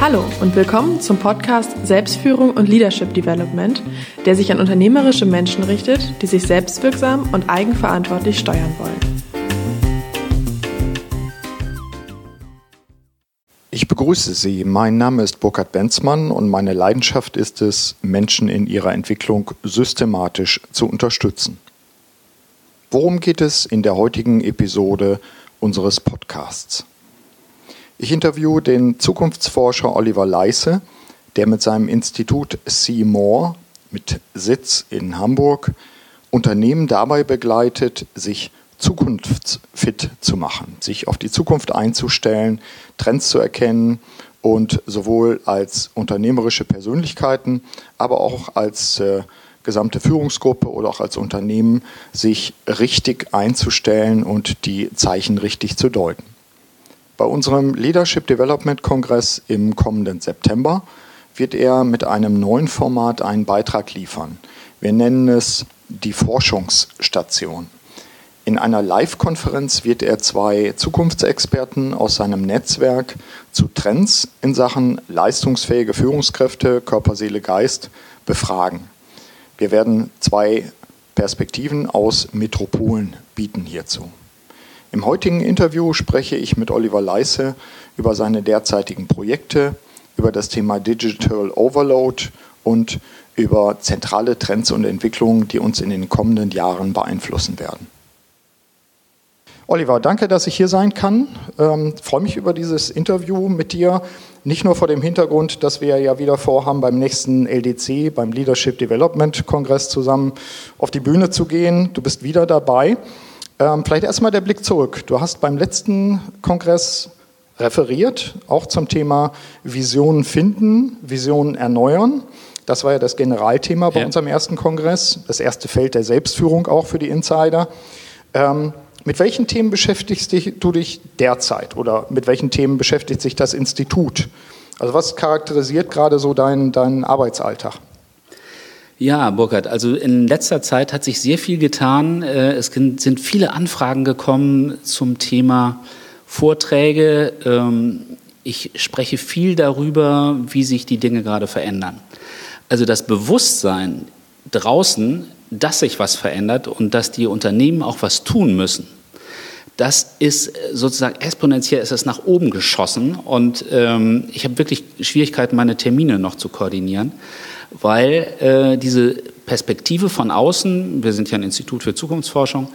Hallo und willkommen zum Podcast Selbstführung und Leadership Development, der sich an unternehmerische Menschen richtet, die sich selbstwirksam und eigenverantwortlich steuern wollen. Ich begrüße Sie. Mein Name ist Burkhard Benzmann und meine Leidenschaft ist es, Menschen in ihrer Entwicklung systematisch zu unterstützen. Worum geht es in der heutigen Episode unseres Podcasts? Ich interviewe den Zukunftsforscher Oliver Leisse, der mit seinem Institut Seymour mit Sitz in Hamburg Unternehmen dabei begleitet, sich zukunftsfit zu machen, sich auf die Zukunft einzustellen, Trends zu erkennen und sowohl als unternehmerische Persönlichkeiten, aber auch als äh, gesamte Führungsgruppe oder auch als Unternehmen sich richtig einzustellen und die Zeichen richtig zu deuten. Bei unserem Leadership Development Kongress im kommenden September wird er mit einem neuen Format einen Beitrag liefern. Wir nennen es die Forschungsstation. In einer Live-Konferenz wird er zwei Zukunftsexperten aus seinem Netzwerk zu Trends in Sachen leistungsfähige Führungskräfte, Körper, Seele, Geist befragen. Wir werden zwei Perspektiven aus Metropolen bieten hierzu. Im heutigen Interview spreche ich mit Oliver Leisse über seine derzeitigen Projekte, über das Thema Digital Overload und über zentrale Trends und Entwicklungen, die uns in den kommenden Jahren beeinflussen werden. Oliver, danke, dass ich hier sein kann. Ähm, freue mich über dieses Interview mit dir. Nicht nur vor dem Hintergrund, dass wir ja wieder vorhaben, beim nächsten LDC, beim Leadership Development Kongress zusammen auf die Bühne zu gehen. Du bist wieder dabei. Ähm, vielleicht erstmal der Blick zurück. Du hast beim letzten Kongress referiert, auch zum Thema Visionen finden, Visionen erneuern. Das war ja das Generalthema bei ja. unserem ersten Kongress, das erste Feld der Selbstführung auch für die Insider. Ähm, mit welchen Themen beschäftigst du dich derzeit oder mit welchen Themen beschäftigt sich das Institut? Also was charakterisiert gerade so deinen, deinen Arbeitsalltag? Ja, Burkhard, also in letzter Zeit hat sich sehr viel getan. Äh, es sind viele Anfragen gekommen zum Thema Vorträge. Ähm, ich spreche viel darüber, wie sich die Dinge gerade verändern. Also das Bewusstsein draußen, dass sich was verändert und dass die Unternehmen auch was tun müssen. Das ist sozusagen exponentiell ist es nach oben geschossen und ähm, ich habe wirklich Schwierigkeiten, meine Termine noch zu koordinieren weil äh, diese Perspektive von außen, wir sind ja ein Institut für Zukunftsforschung,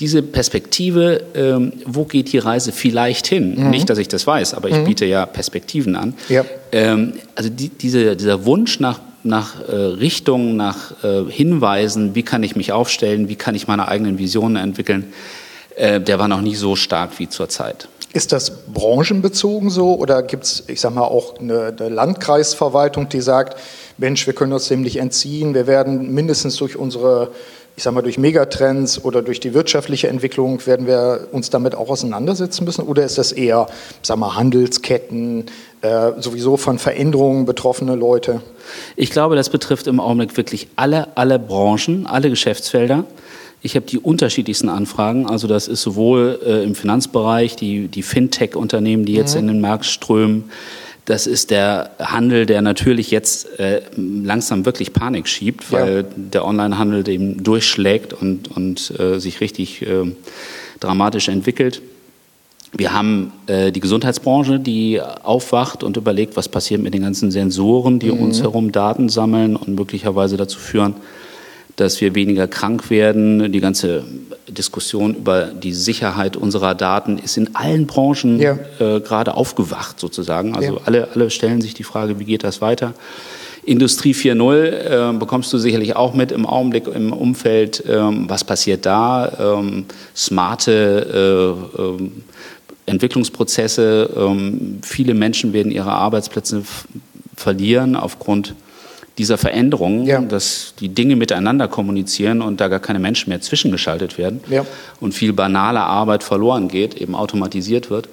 diese Perspektive, ähm, wo geht die Reise vielleicht hin? Mhm. Nicht, dass ich das weiß, aber ich mhm. biete ja Perspektiven an. Ja. Ähm, also die, diese, dieser Wunsch nach, nach äh, Richtung, nach äh, Hinweisen, wie kann ich mich aufstellen, wie kann ich meine eigenen Visionen entwickeln, äh, der war noch nie so stark wie zurzeit. Ist das branchenbezogen so oder gibt es, ich sag mal, auch eine, eine Landkreisverwaltung, die sagt, Mensch, wir können uns dem nicht entziehen, wir werden mindestens durch unsere, ich sag mal, durch Megatrends oder durch die wirtschaftliche Entwicklung werden wir uns damit auch auseinandersetzen müssen? Oder ist das eher, sag mal, Handelsketten, äh, sowieso von Veränderungen betroffene Leute? Ich glaube, das betrifft im Augenblick wirklich alle, alle Branchen, alle Geschäftsfelder. Ich habe die unterschiedlichsten Anfragen. Also das ist sowohl äh, im Finanzbereich, die, die Fintech-Unternehmen, die jetzt mhm. in den Markt strömen. Das ist der Handel, der natürlich jetzt äh, langsam wirklich Panik schiebt, weil ja. der Onlinehandel dem durchschlägt und, und äh, sich richtig äh, dramatisch entwickelt. Wir haben äh, die Gesundheitsbranche, die aufwacht und überlegt, was passiert mit den ganzen Sensoren, die mhm. uns herum Daten sammeln und möglicherweise dazu führen, dass wir weniger krank werden. Die ganze Diskussion über die Sicherheit unserer Daten ist in allen Branchen ja. äh, gerade aufgewacht sozusagen. Also ja. alle, alle stellen sich die Frage, wie geht das weiter? Industrie 4.0 äh, bekommst du sicherlich auch mit im Augenblick im Umfeld. Ähm, was passiert da? Ähm, smarte äh, ähm, Entwicklungsprozesse. Ähm, viele Menschen werden ihre Arbeitsplätze verlieren aufgrund dieser Veränderung, ja. dass die Dinge miteinander kommunizieren und da gar keine Menschen mehr zwischengeschaltet werden ja. und viel banale Arbeit verloren geht, eben automatisiert wird.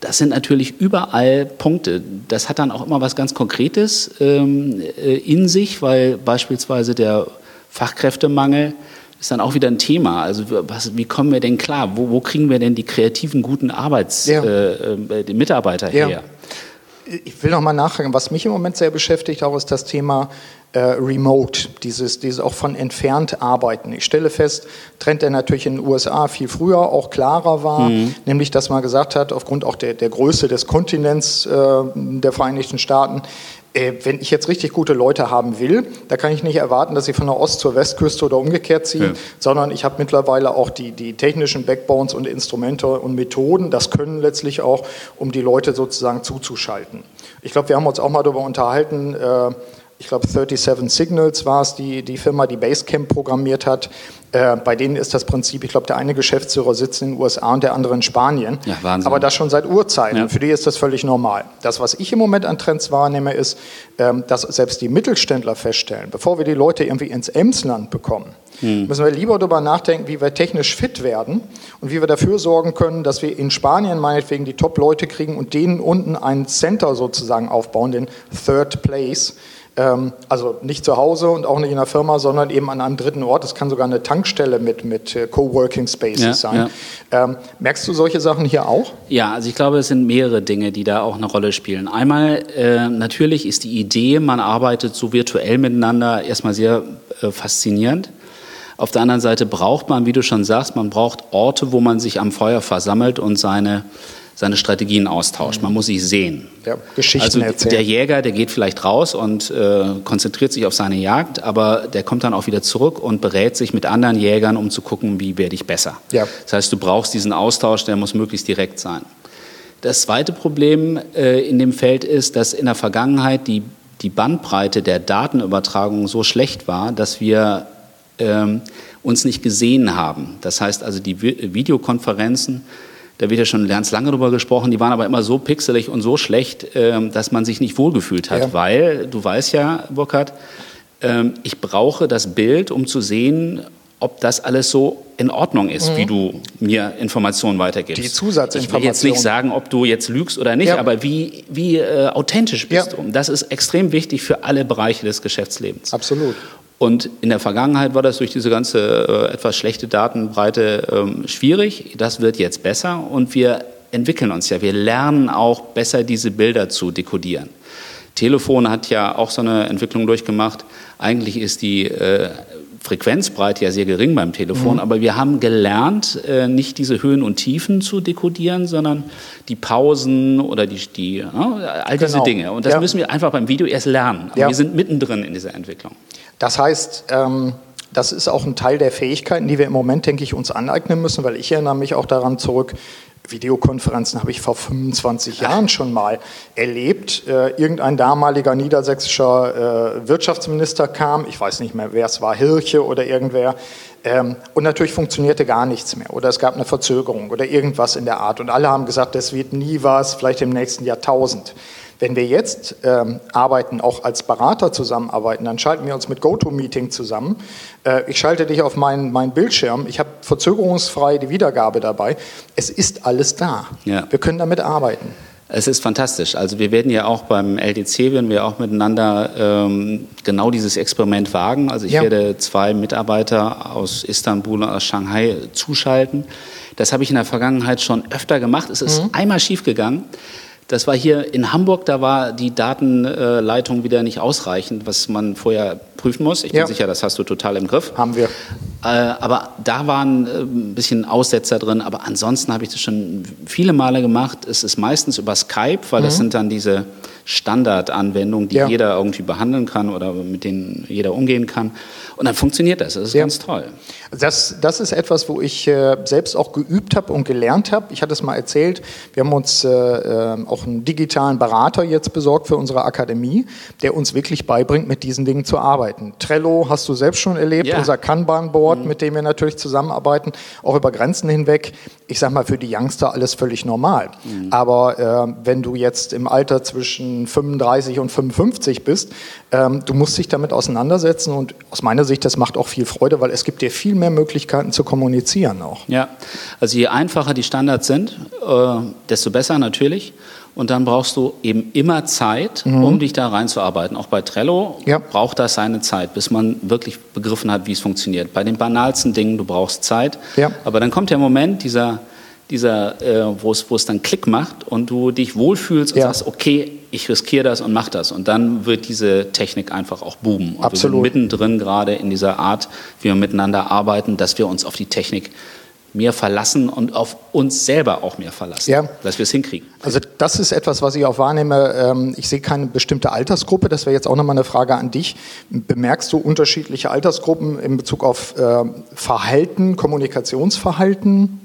Das sind natürlich überall Punkte. Das hat dann auch immer was ganz Konkretes ähm, äh, in sich, weil beispielsweise der Fachkräftemangel ist dann auch wieder ein Thema. Also was, wie kommen wir denn klar? Wo, wo kriegen wir denn die kreativen, guten Arbeits, ja. äh, äh, Mitarbeiter her? Ich will noch mal nachfragen, was mich im Moment sehr beschäftigt, auch ist das Thema äh, Remote, dieses, dieses auch von entfernt arbeiten. Ich stelle fest, Trend, der natürlich in den USA viel früher auch klarer war, mhm. nämlich dass man gesagt hat, aufgrund auch der, der Größe des Kontinents äh, der Vereinigten Staaten, äh, wenn ich jetzt richtig gute Leute haben will, da kann ich nicht erwarten, dass sie von der Ost- zur Westküste oder umgekehrt ziehen, ja. sondern ich habe mittlerweile auch die, die technischen Backbones und Instrumente und Methoden, das können letztlich auch, um die Leute sozusagen zuzuschalten. Ich glaube, wir haben uns auch mal darüber unterhalten, äh, ich glaube 37 Signals war es, die, die Firma, die Basecamp programmiert hat. Äh, bei denen ist das Prinzip, ich glaube, der eine Geschäftsführer sitzt in den USA und der andere in Spanien. Ja, Wahnsinn. Aber das schon seit Urzeiten. Ja. Für die ist das völlig normal. Das, was ich im Moment an Trends wahrnehme, ist, ähm, dass selbst die Mittelständler feststellen, bevor wir die Leute irgendwie ins Emsland bekommen, hm. müssen wir lieber darüber nachdenken, wie wir technisch fit werden und wie wir dafür sorgen können, dass wir in Spanien meinetwegen die Top-Leute kriegen und denen unten ein Center sozusagen aufbauen, den Third Place also nicht zu Hause und auch nicht in der Firma, sondern eben an einem dritten Ort. Das kann sogar eine Tankstelle mit, mit äh, Coworking Spaces ja, sein. Ja. Ähm, merkst du solche Sachen hier auch? Ja, also ich glaube, es sind mehrere Dinge, die da auch eine Rolle spielen. Einmal, äh, natürlich ist die Idee, man arbeitet so virtuell miteinander, erstmal sehr äh, faszinierend. Auf der anderen Seite braucht man, wie du schon sagst, man braucht Orte, wo man sich am Feuer versammelt und seine seine Strategien austauscht. Man muss sich sehen. Ja, Geschichten also erzählen. der Jäger, der geht vielleicht raus und äh, konzentriert sich auf seine Jagd, aber der kommt dann auch wieder zurück und berät sich mit anderen Jägern, um zu gucken, wie werde ich besser. Ja. Das heißt, du brauchst diesen Austausch, der muss möglichst direkt sein. Das zweite Problem äh, in dem Feld ist, dass in der Vergangenheit die, die Bandbreite der Datenübertragung so schlecht war, dass wir ähm, uns nicht gesehen haben. Das heißt also, die Videokonferenzen da wird ja schon ganz lange drüber gesprochen, die waren aber immer so pixelig und so schlecht, ähm, dass man sich nicht wohlgefühlt hat, ja. weil, du weißt ja, Burkhard, ähm, ich brauche das Bild, um zu sehen, ob das alles so in Ordnung ist, mhm. wie du mir Informationen weitergibst. Die Zusatzinformationen. Ich will jetzt nicht sagen, ob du jetzt lügst oder nicht, ja. aber wie, wie äh, authentisch bist ja. du. Das ist extrem wichtig für alle Bereiche des Geschäftslebens. Absolut. Und in der Vergangenheit war das durch diese ganze äh, etwas schlechte Datenbreite ähm, schwierig. Das wird jetzt besser und wir entwickeln uns ja. Wir lernen auch besser diese Bilder zu dekodieren. Telefon hat ja auch so eine Entwicklung durchgemacht. Eigentlich ist die äh, Frequenzbreite ja sehr gering beim Telefon, mhm. aber wir haben gelernt, äh, nicht diese Höhen und Tiefen zu dekodieren, sondern die Pausen oder die, die ja, all diese genau. Dinge. Und das ja. müssen wir einfach beim Video erst lernen. Aber ja. wir sind mittendrin in dieser Entwicklung. Das heißt, ähm, das ist auch ein Teil der Fähigkeiten, die wir im Moment, denke ich, uns aneignen müssen, weil ich erinnere mich auch daran zurück, Videokonferenzen habe ich vor 25 Jahren schon mal erlebt. Äh, irgendein damaliger niedersächsischer äh, Wirtschaftsminister kam, ich weiß nicht mehr, wer es war, Hirche oder irgendwer, ähm, und natürlich funktionierte gar nichts mehr oder es gab eine Verzögerung oder irgendwas in der Art. Und alle haben gesagt, das wird nie was, vielleicht im nächsten Jahrtausend. Wenn wir jetzt ähm, arbeiten, auch als Berater zusammenarbeiten, dann schalten wir uns mit GoToMeeting zusammen. Äh, ich schalte dich auf meinen, meinen Bildschirm. Ich habe verzögerungsfrei die Wiedergabe dabei. Es ist alles da. Ja. Wir können damit arbeiten. Es ist fantastisch. Also wir werden ja auch beim LDC, werden wir auch miteinander ähm, genau dieses Experiment wagen. Also ich ja. werde zwei Mitarbeiter aus Istanbul und aus Shanghai zuschalten. Das habe ich in der Vergangenheit schon öfter gemacht. Es ist mhm. einmal schiefgegangen. Das war hier in Hamburg, da war die Datenleitung wieder nicht ausreichend, was man vorher prüfen muss. Ich bin ja. sicher, das hast du total im Griff. Haben wir. Äh, aber da waren äh, ein bisschen Aussetzer drin. Aber ansonsten habe ich das schon viele Male gemacht. Es ist meistens über Skype, weil mhm. das sind dann diese Standardanwendungen, die ja. jeder irgendwie behandeln kann oder mit denen jeder umgehen kann. Und dann funktioniert das. Das ist ja. ganz toll. Das, das ist etwas, wo ich äh, selbst auch geübt habe und gelernt habe. Ich hatte es mal erzählt, wir haben uns äh, äh, auch einen digitalen Berater jetzt besorgt für unsere Akademie, der uns wirklich beibringt, mit diesen Dingen zu arbeiten. Trello hast du selbst schon erlebt, ja. unser Kanban-Board, mhm. mit dem wir natürlich zusammenarbeiten, auch über Grenzen hinweg. Ich sage mal, für die Youngster alles völlig normal. Mhm. Aber äh, wenn du jetzt im Alter zwischen 35 und 55 bist, ähm, du musst dich damit auseinandersetzen und aus meiner Sicht, das macht auch viel Freude, weil es gibt dir viel mehr Möglichkeiten zu kommunizieren auch. Ja, also je einfacher die Standards sind, äh, desto besser natürlich. Und dann brauchst du eben immer Zeit, mhm. um dich da reinzuarbeiten. Auch bei Trello ja. braucht das seine Zeit, bis man wirklich begriffen hat, wie es funktioniert. Bei den banalsten Dingen, du brauchst Zeit. Ja. Aber dann kommt der Moment, dieser dieser, äh, wo es dann Klick macht und du dich wohlfühlst und ja. sagst, okay, ich riskiere das und mache das. Und dann wird diese Technik einfach auch boomen. Und Absolut. wir sind mittendrin gerade in dieser Art, wie wir miteinander arbeiten, dass wir uns auf die Technik mehr verlassen und auf uns selber auch mehr verlassen, ja. dass wir es hinkriegen. Also das ist etwas, was ich auch wahrnehme. Ähm, ich sehe keine bestimmte Altersgruppe. Das wäre jetzt auch nochmal eine Frage an dich. Bemerkst du unterschiedliche Altersgruppen in Bezug auf ähm, Verhalten, Kommunikationsverhalten?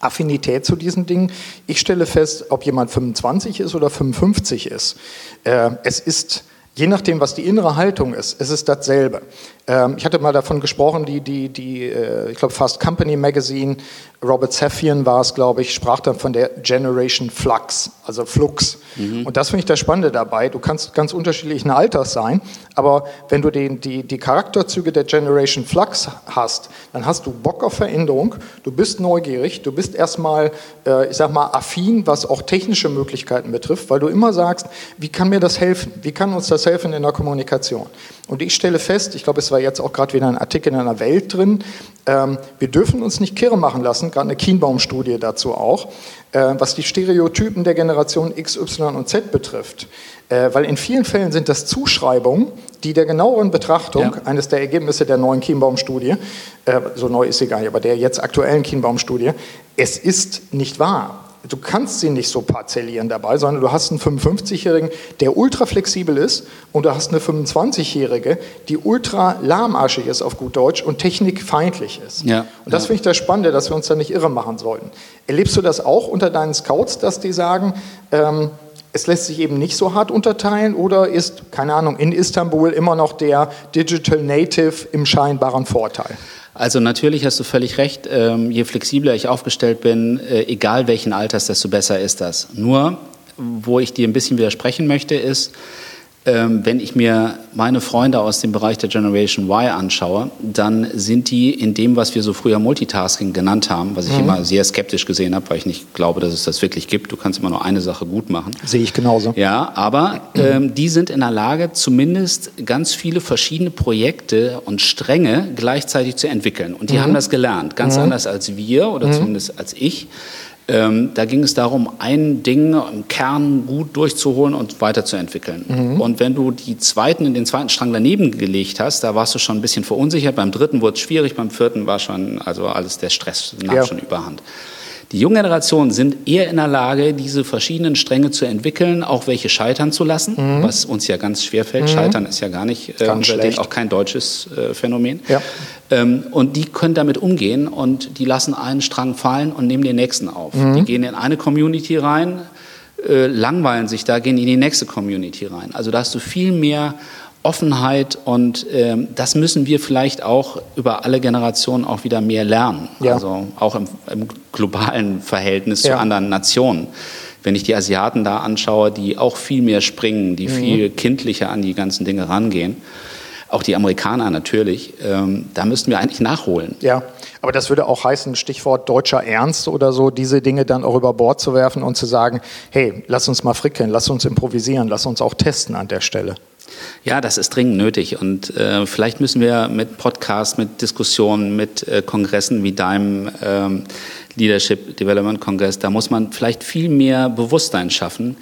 Affinität zu diesen Dingen. Ich stelle fest, ob jemand 25 ist oder 55 ist. Äh, es ist Je nachdem, was die innere Haltung ist, ist es dasselbe. Ähm, ich hatte mal davon gesprochen, die, die, die äh, ich glaube, Fast Company Magazine, Robert Safian war es, glaube ich, sprach dann von der Generation Flux, also Flux. Mhm. Und das finde ich das Spannende dabei. Du kannst ganz unterschiedlichen Alters sein, aber wenn du den, die, die Charakterzüge der Generation Flux hast, dann hast du Bock auf Veränderung, du bist neugierig, du bist erstmal, äh, ich sag mal, affin, was auch technische Möglichkeiten betrifft, weil du immer sagst, wie kann mir das helfen? Wie kann uns das helfen in der Kommunikation? Und ich stelle fest, ich glaube, es war jetzt auch gerade wieder ein Artikel in einer Welt drin, ähm, wir dürfen uns nicht kirre machen lassen, gerade eine Kienbaum-Studie dazu auch, äh, was die Stereotypen der Generation X, Y und Z betrifft. Äh, weil in vielen Fällen sind das Zuschreibungen, die der genaueren Betrachtung, ja. eines der Ergebnisse der neuen Kienbaum-Studie, äh, so neu ist sie gar nicht, aber der jetzt aktuellen Kienbaum-Studie, es ist nicht wahr du kannst sie nicht so parzellieren dabei, sondern du hast einen 55-Jährigen, der ultra flexibel ist und du hast eine 25-Jährige, die ultra lahmarschig ist auf gut Deutsch und technikfeindlich ist. Ja, und das ja. finde ich das Spannende, dass wir uns da nicht irre machen sollten. Erlebst du das auch unter deinen Scouts, dass die sagen, ähm, es lässt sich eben nicht so hart unterteilen oder ist, keine Ahnung, in Istanbul immer noch der Digital Native im scheinbaren Vorteil? Also natürlich hast du völlig recht, ähm, je flexibler ich aufgestellt bin, äh, egal welchen Alters, desto besser ist das. Nur, wo ich dir ein bisschen widersprechen möchte, ist, wenn ich mir meine Freunde aus dem Bereich der Generation Y anschaue, dann sind die in dem, was wir so früher Multitasking genannt haben, was ich mhm. immer sehr skeptisch gesehen habe, weil ich nicht glaube, dass es das wirklich gibt. Du kannst immer nur eine Sache gut machen. Sehe ich genauso. Ja, aber ähm, die sind in der Lage, zumindest ganz viele verschiedene Projekte und Stränge gleichzeitig zu entwickeln. Und die mhm. haben das gelernt, ganz mhm. anders als wir oder mhm. zumindest als ich. Ähm, da ging es darum, ein Ding im Kern gut durchzuholen und weiterzuentwickeln. Mhm. Und wenn du die zweiten in den zweiten Strang daneben gelegt hast, da warst du schon ein bisschen verunsichert. Beim dritten wurde es schwierig, beim vierten war schon, also alles der Stress nahm ja. schon überhand. Die jungen Generationen sind eher in der Lage, diese verschiedenen Stränge zu entwickeln, auch welche scheitern zu lassen, mhm. was uns ja ganz schwer fällt. Mhm. Scheitern ist ja gar nicht äh, unser auch kein deutsches äh, Phänomen. Ja. Ähm, und die können damit umgehen und die lassen einen Strang fallen und nehmen den nächsten auf. Mhm. Die gehen in eine Community rein, äh, langweilen sich da, gehen in die nächste Community rein. Also da hast du viel mehr Offenheit und ähm, das müssen wir vielleicht auch über alle Generationen auch wieder mehr lernen. Ja. Also auch im, im globalen Verhältnis ja. zu anderen Nationen. Wenn ich die Asiaten da anschaue, die auch viel mehr springen, die mhm. viel kindlicher an die ganzen Dinge rangehen, auch die Amerikaner natürlich, ähm, da müssten wir eigentlich nachholen. Ja, aber das würde auch heißen, Stichwort deutscher Ernst oder so, diese Dinge dann auch über Bord zu werfen und zu sagen, hey, lass uns mal frickeln, lass uns improvisieren, lass uns auch testen an der Stelle. Ja, das ist dringend nötig. Und äh, vielleicht müssen wir mit Podcasts, mit Diskussionen, mit äh, Kongressen wie deinem ähm, Leadership Development Kongress, da muss man vielleicht viel mehr Bewusstsein schaffen.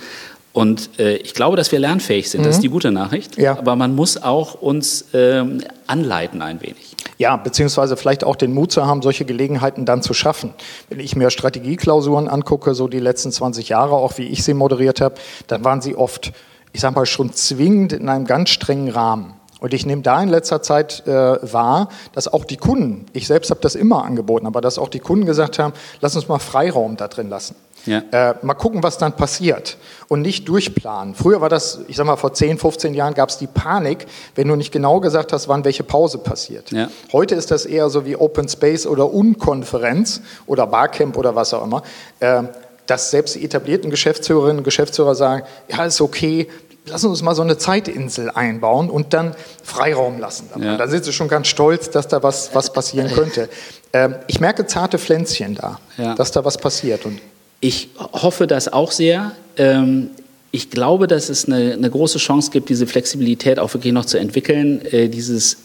Und äh, ich glaube, dass wir lernfähig sind. Mhm. Das ist mhm. die gute Nachricht. Ja. Aber man muss auch uns ähm, anleiten ein wenig. Ja, beziehungsweise vielleicht auch den Mut zu haben, solche Gelegenheiten dann zu schaffen. Wenn ich mir Strategieklausuren angucke, so die letzten 20 Jahre, auch wie ich sie moderiert habe, dann waren sie oft ich sage mal, schon zwingend in einem ganz strengen Rahmen. Und ich nehme da in letzter Zeit äh, wahr, dass auch die Kunden, ich selbst habe das immer angeboten, aber dass auch die Kunden gesagt haben, lass uns mal Freiraum da drin lassen. Ja. Äh, mal gucken, was dann passiert und nicht durchplanen. Früher war das, ich sag mal, vor 10, 15 Jahren gab es die Panik, wenn du nicht genau gesagt hast, wann welche Pause passiert. Ja. Heute ist das eher so wie Open Space oder Unkonferenz oder Barcamp oder was auch immer. Äh, dass selbst die etablierten Geschäftsführerinnen und Geschäftsführer sagen, ja, ist okay, lass uns mal so eine Zeitinsel einbauen und dann Freiraum lassen. Ja. Da sind sie schon ganz stolz, dass da was, was passieren könnte. Ähm, ich merke zarte Pflänzchen da, ja. dass da was passiert. Und ich hoffe das auch sehr. Ähm, ich glaube, dass es eine, eine, große Chance gibt, diese Flexibilität auch wirklich noch zu entwickeln, äh, dieses,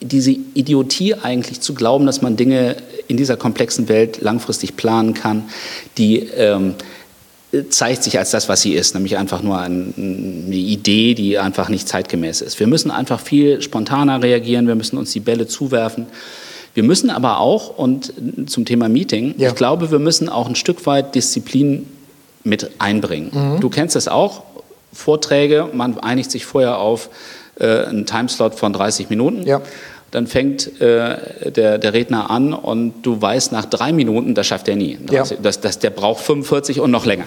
diese Idiotie eigentlich zu glauben, dass man Dinge in dieser komplexen Welt langfristig planen kann, die ähm, zeigt sich als das, was sie ist, nämlich einfach nur ein, eine Idee, die einfach nicht zeitgemäß ist. Wir müssen einfach viel spontaner reagieren, wir müssen uns die Bälle zuwerfen. Wir müssen aber auch, und zum Thema Meeting, ja. ich glaube, wir müssen auch ein Stück weit Disziplin mit einbringen. Mhm. Du kennst das auch, Vorträge, man einigt sich vorher auf äh, einen Timeslot von 30 Minuten. Ja dann fängt äh, der, der Redner an und du weißt nach drei Minuten, das schafft er nie. Ja. Das, das, der braucht 45 und noch länger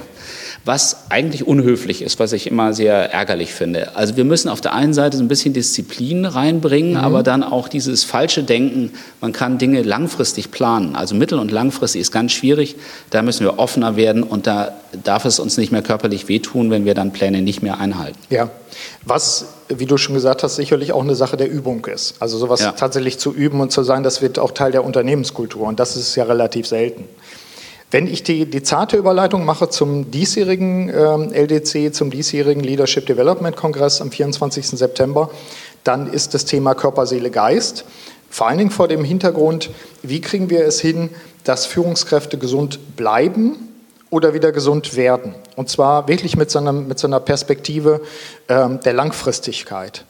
was eigentlich unhöflich ist, was ich immer sehr ärgerlich finde. Also wir müssen auf der einen Seite so ein bisschen Disziplin reinbringen, mhm. aber dann auch dieses falsche Denken, man kann Dinge langfristig planen. Also mittel- und langfristig ist ganz schwierig. Da müssen wir offener werden und da darf es uns nicht mehr körperlich wehtun, wenn wir dann Pläne nicht mehr einhalten. Ja, was, wie du schon gesagt hast, sicherlich auch eine Sache der Übung ist. Also sowas ja. tatsächlich zu üben und zu sagen, das wird auch Teil der Unternehmenskultur und das ist ja relativ selten. Wenn ich die, die zarte Überleitung mache zum diesjährigen äh, LDC, zum diesjährigen Leadership Development Kongress am 24. September, dann ist das Thema Körper, Seele, Geist. Vor allen Dingen vor dem Hintergrund, wie kriegen wir es hin, dass Führungskräfte gesund bleiben oder wieder gesund werden. Und zwar wirklich mit so einer, mit so einer Perspektive äh, der Langfristigkeit.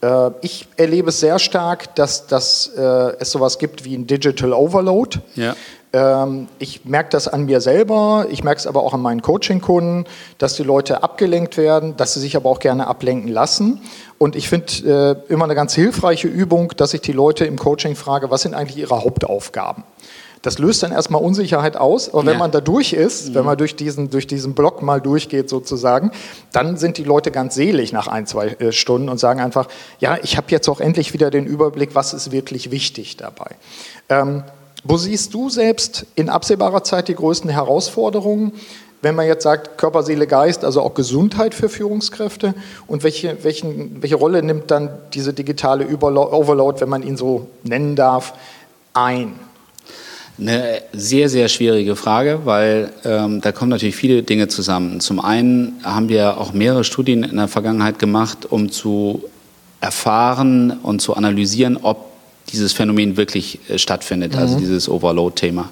Äh, ich erlebe es sehr stark, dass, dass äh, es sowas gibt wie ein Digital Overload. Ja. Ähm, ich merke das an mir selber, ich merke es aber auch an meinen Coaching-Kunden, dass die Leute abgelenkt werden, dass sie sich aber auch gerne ablenken lassen. Und ich finde äh, immer eine ganz hilfreiche Übung, dass ich die Leute im Coaching frage, was sind eigentlich ihre Hauptaufgaben? Das löst dann erstmal Unsicherheit aus, aber wenn ja. man da durch ist, mhm. wenn man durch diesen, durch diesen Block mal durchgeht sozusagen, dann sind die Leute ganz selig nach ein, zwei äh, Stunden und sagen einfach, ja, ich habe jetzt auch endlich wieder den Überblick, was ist wirklich wichtig dabei. Ähm, wo siehst du selbst in absehbarer Zeit die größten Herausforderungen, wenn man jetzt sagt Körper, Seele, Geist, also auch Gesundheit für Führungskräfte? Und welche, welchen, welche Rolle nimmt dann diese digitale Overload, wenn man ihn so nennen darf, ein? Eine sehr, sehr schwierige Frage, weil ähm, da kommen natürlich viele Dinge zusammen. Zum einen haben wir auch mehrere Studien in der Vergangenheit gemacht, um zu erfahren und zu analysieren, ob dieses Phänomen wirklich äh, stattfindet, also mhm. also dieses Overload-Thema.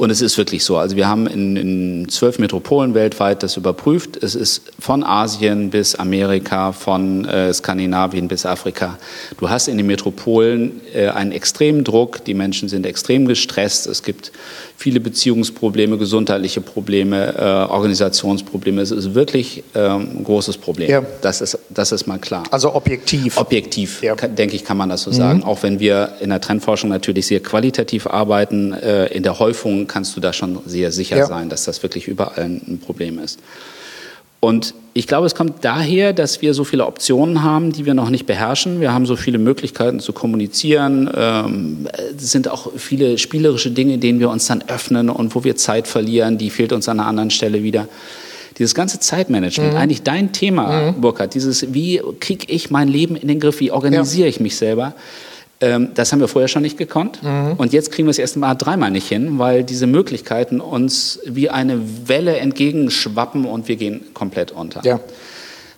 Und es ist wirklich so. Also wir haben in, in, zwölf Metropolen weltweit das überprüft. Es ist von Asien bis Amerika, von äh, Skandinavien bis Afrika. Du hast in den Metropolen äh, einen extremen Druck. Die Menschen sind extrem gestresst. Es gibt viele Beziehungsprobleme, gesundheitliche Probleme, äh, Organisationsprobleme. Es ist wirklich ähm, ein großes Problem. Ja. Das, ist, das ist mal klar. Also objektiv. Objektiv, ja. denke ich, kann man das so mhm. sagen. Auch wenn wir in der Trendforschung natürlich sehr qualitativ arbeiten, äh, in der Häufung kannst du da schon sehr sicher ja. sein, dass das wirklich überall ein Problem ist. Und ich glaube, es kommt daher, dass wir so viele Optionen haben, die wir noch nicht beherrschen. Wir haben so viele Möglichkeiten zu kommunizieren. Ähm, es sind auch viele spielerische Dinge, denen wir uns dann öffnen und wo wir Zeit verlieren. Die fehlt uns an einer anderen Stelle wieder. Dieses ganze Zeitmanagement, mhm. eigentlich dein Thema, mhm. Burkhard, dieses, wie kriege ich mein Leben in den Griff, wie organisiere ja. ich mich selber? Ähm, das haben wir vorher schon nicht gekonnt. Mhm. Und jetzt kriegen wir es erst mal dreimal nicht hin, weil diese Möglichkeiten uns wie eine Welle entgegenschwappen und wir gehen komplett unter. Ja.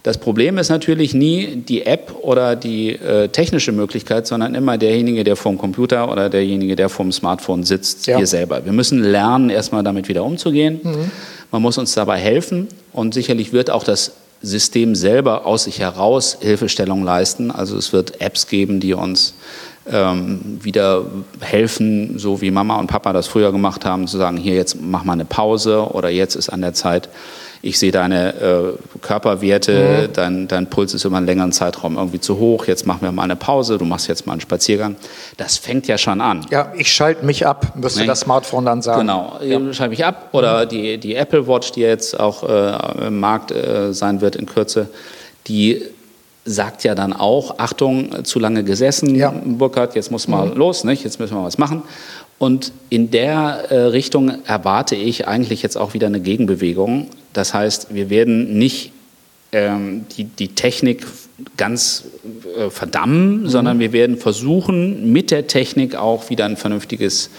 Das Problem ist natürlich nie die App oder die äh, technische Möglichkeit, sondern immer derjenige, der vorm Computer oder derjenige, der vorm Smartphone sitzt, ja. wir selber. Wir müssen lernen, erstmal damit wieder umzugehen. Mhm. Man muss uns dabei helfen und sicherlich wird auch das System selber aus sich heraus Hilfestellung leisten. Also es wird Apps geben, die uns ähm, wieder helfen, so wie Mama und Papa das früher gemacht haben, zu sagen, hier jetzt mach mal eine Pause oder jetzt ist an der Zeit, ich sehe deine äh, Körperwerte, mhm. dein, dein Puls ist über einen längeren Zeitraum irgendwie zu hoch, jetzt machen wir mal eine Pause, du machst jetzt mal einen Spaziergang. Das fängt ja schon an. Ja, ich schalte mich ab, müsste nee. das Smartphone dann sagen. Genau, ja. ich schalte mich ab. Oder mhm. die, die Apple Watch, die jetzt auch äh, im Markt äh, sein wird in Kürze, die sagt ja dann auch, Achtung, zu lange gesessen, ja. Burkhard, jetzt muss mal mhm. los, nicht? jetzt müssen wir was machen. Und in der äh, Richtung erwarte ich eigentlich jetzt auch wieder eine Gegenbewegung. Das heißt, wir werden nicht ähm, die, die Technik ganz äh, verdammen, mhm. sondern wir werden versuchen, mit der Technik auch wieder ein vernünftiges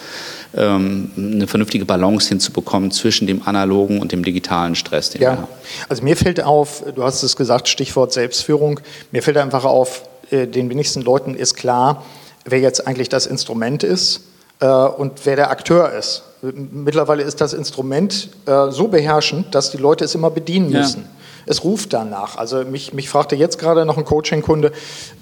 ähm, eine vernünftige Balance hinzubekommen zwischen dem analogen und dem digitalen Stress. ja, also mir fällt auf, du hast es gesagt, Stichwort Selbstführung, mir fällt einfach auf, äh, den wenigsten Leuten ist klar, wer jetzt eigentlich das Instrument ist. äh, und wer der Akteur ist. Mittlerweile ist das Instrument äh, so beherrschend, dass die Leute es immer bedienen müssen. Es ruft danach. Also mich, mich fragte jetzt gerade noch ein Coaching-Kunde,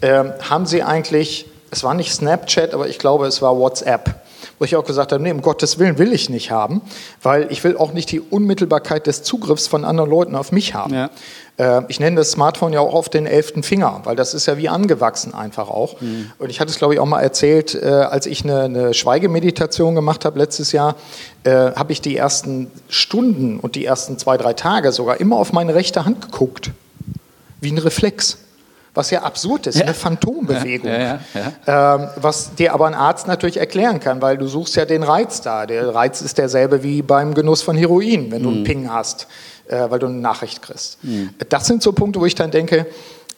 äh, haben Sie eigentlich, es war nicht Snapchat, aber ich glaube, es war WhatsApp wo ich auch gesagt habe, nee, um Gottes Willen will ich nicht haben, weil ich will auch nicht die Unmittelbarkeit des Zugriffs von anderen Leuten auf mich haben. Ja. Äh, ich nenne das Smartphone ja auch auf den elften Finger, weil das ist ja wie angewachsen einfach auch. Mhm. Und ich hatte es, glaube ich, auch mal erzählt, äh, als ich eine, eine Schweigemeditation gemacht habe letztes Jahr, äh, habe ich die ersten Stunden und die ersten zwei, drei Tage sogar immer auf meine rechte Hand geguckt. Wie ein Reflex was ja absurd ist, ja. eine Phantombewegung, ja, ja, ähm, was dir aber ein Arzt natürlich erklären kann, weil du suchst ja den Reiz da. Der Reiz ist derselbe wie beim Genuss von Heroin, wenn du einen mhm. Ping hast, äh, weil du eine Nachricht kriegst. Mhm. Das sind so Punkte, wo ich dann denke,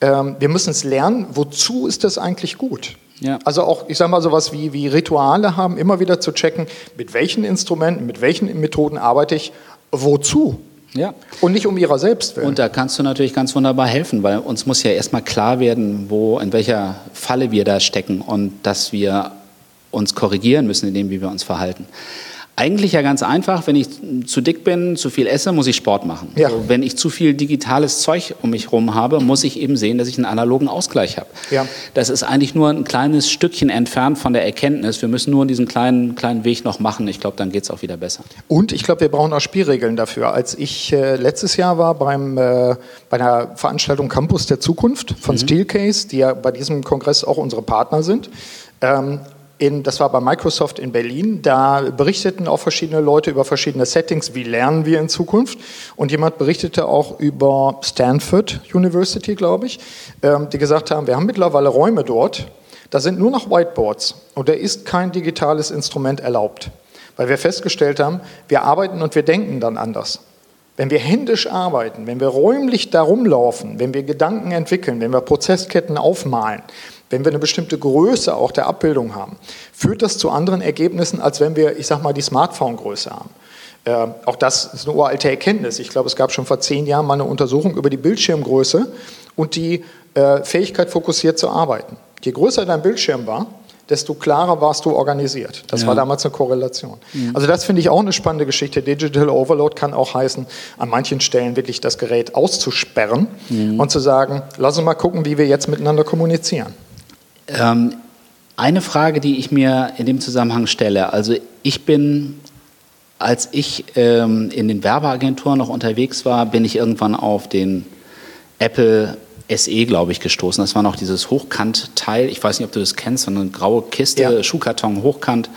ähm, wir müssen es lernen, wozu ist das eigentlich gut? Also auch, ich sage mal, sowas wie, wie Rituale haben, immer wieder zu checken, mit welchen Instrumenten, mit welchen Methoden arbeite ich, wozu? Ja. Und nicht um ihrer selbst willen. Und da kannst du natürlich ganz wunderbar helfen, weil uns muss ja erstmal klar werden, wo, in welcher Falle wir da stecken und dass wir uns korrigieren müssen in dem, wie wir uns verhalten. Eigentlich ja ganz einfach, wenn ich zu dick bin, zu viel esse, muss ich Sport machen. Ja. Also wenn ich zu viel digitales Zeug um mich herum habe, muss ich eben sehen, dass ich einen analogen Ausgleich habe. Ja. Das ist eigentlich nur ein kleines Stückchen entfernt von der Erkenntnis. Wir müssen nur diesen kleinen, kleinen Weg noch machen. Ich glaube, dann geht es auch wieder besser. Und ich glaube, wir brauchen auch Spielregeln dafür. Als ich äh, letztes Jahr war beim, äh, bei einer Veranstaltung Campus der Zukunft von mhm. Steelcase, die ja bei diesem Kongress auch unsere Partner sind, ähm, in, das war bei Microsoft in Berlin, da berichteten auch verschiedene Leute über verschiedene Settings, wie lernen wir in Zukunft. Und jemand berichtete auch über Stanford University, glaube ich, ähm, die gesagt haben, wir haben mittlerweile Räume dort, da sind nur noch Whiteboards und da ist kein digitales Instrument erlaubt. Weil wir festgestellt haben, wir arbeiten und wir denken dann anders. Wenn wir händisch arbeiten, wenn wir räumlich darum laufen, wenn wir Gedanken entwickeln, wenn wir Prozessketten aufmalen, wenn wir eine bestimmte Größe auch der Abbildung haben, führt das zu anderen Ergebnissen, als wenn wir, ich sag mal, die Smartphone-Größe haben. Äh, auch das ist eine uralte Erkenntnis. Ich glaube, es gab schon vor zehn Jahren mal eine Untersuchung über die Bildschirmgröße und die äh, Fähigkeit, fokussiert zu arbeiten. Je größer dein Bildschirm war, desto klarer warst du organisiert. Das ja. war damals eine Korrelation. Mhm. Also das finde ich auch eine spannende Geschichte. Digital Overload kann auch heißen, an manchen Stellen wirklich das Gerät auszusperren mhm. und zu sagen, lass uns mal gucken, wie wir jetzt miteinander kommunizieren. Ähm, eine Frage, die ich mir in dem Zusammenhang stelle, also ich bin, als ich ähm, in den Werbeagenturen noch unterwegs war, bin ich irgendwann auf den Apple SE, glaube ich, gestoßen. Das war noch dieses Hochkant-Teil. Ich weiß nicht, ob du das kennst, so eine graue Kiste, ja. Schuhkarton, Hochkant.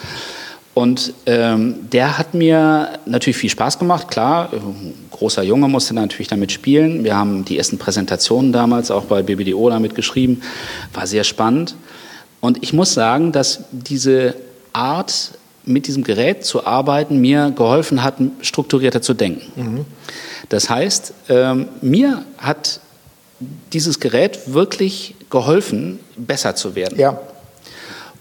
Und ähm, der hat mir natürlich viel Spaß gemacht, klar. Großer Junge musste natürlich damit spielen. Wir haben die ersten Präsentationen damals auch bei BBDO damit geschrieben. War sehr spannend. Und ich muss sagen, dass diese Art, mit diesem Gerät zu arbeiten, mir geholfen hat, strukturierter zu denken. Mhm. Das heißt, ähm, mir hat dieses Gerät wirklich geholfen, besser zu werden. Ja.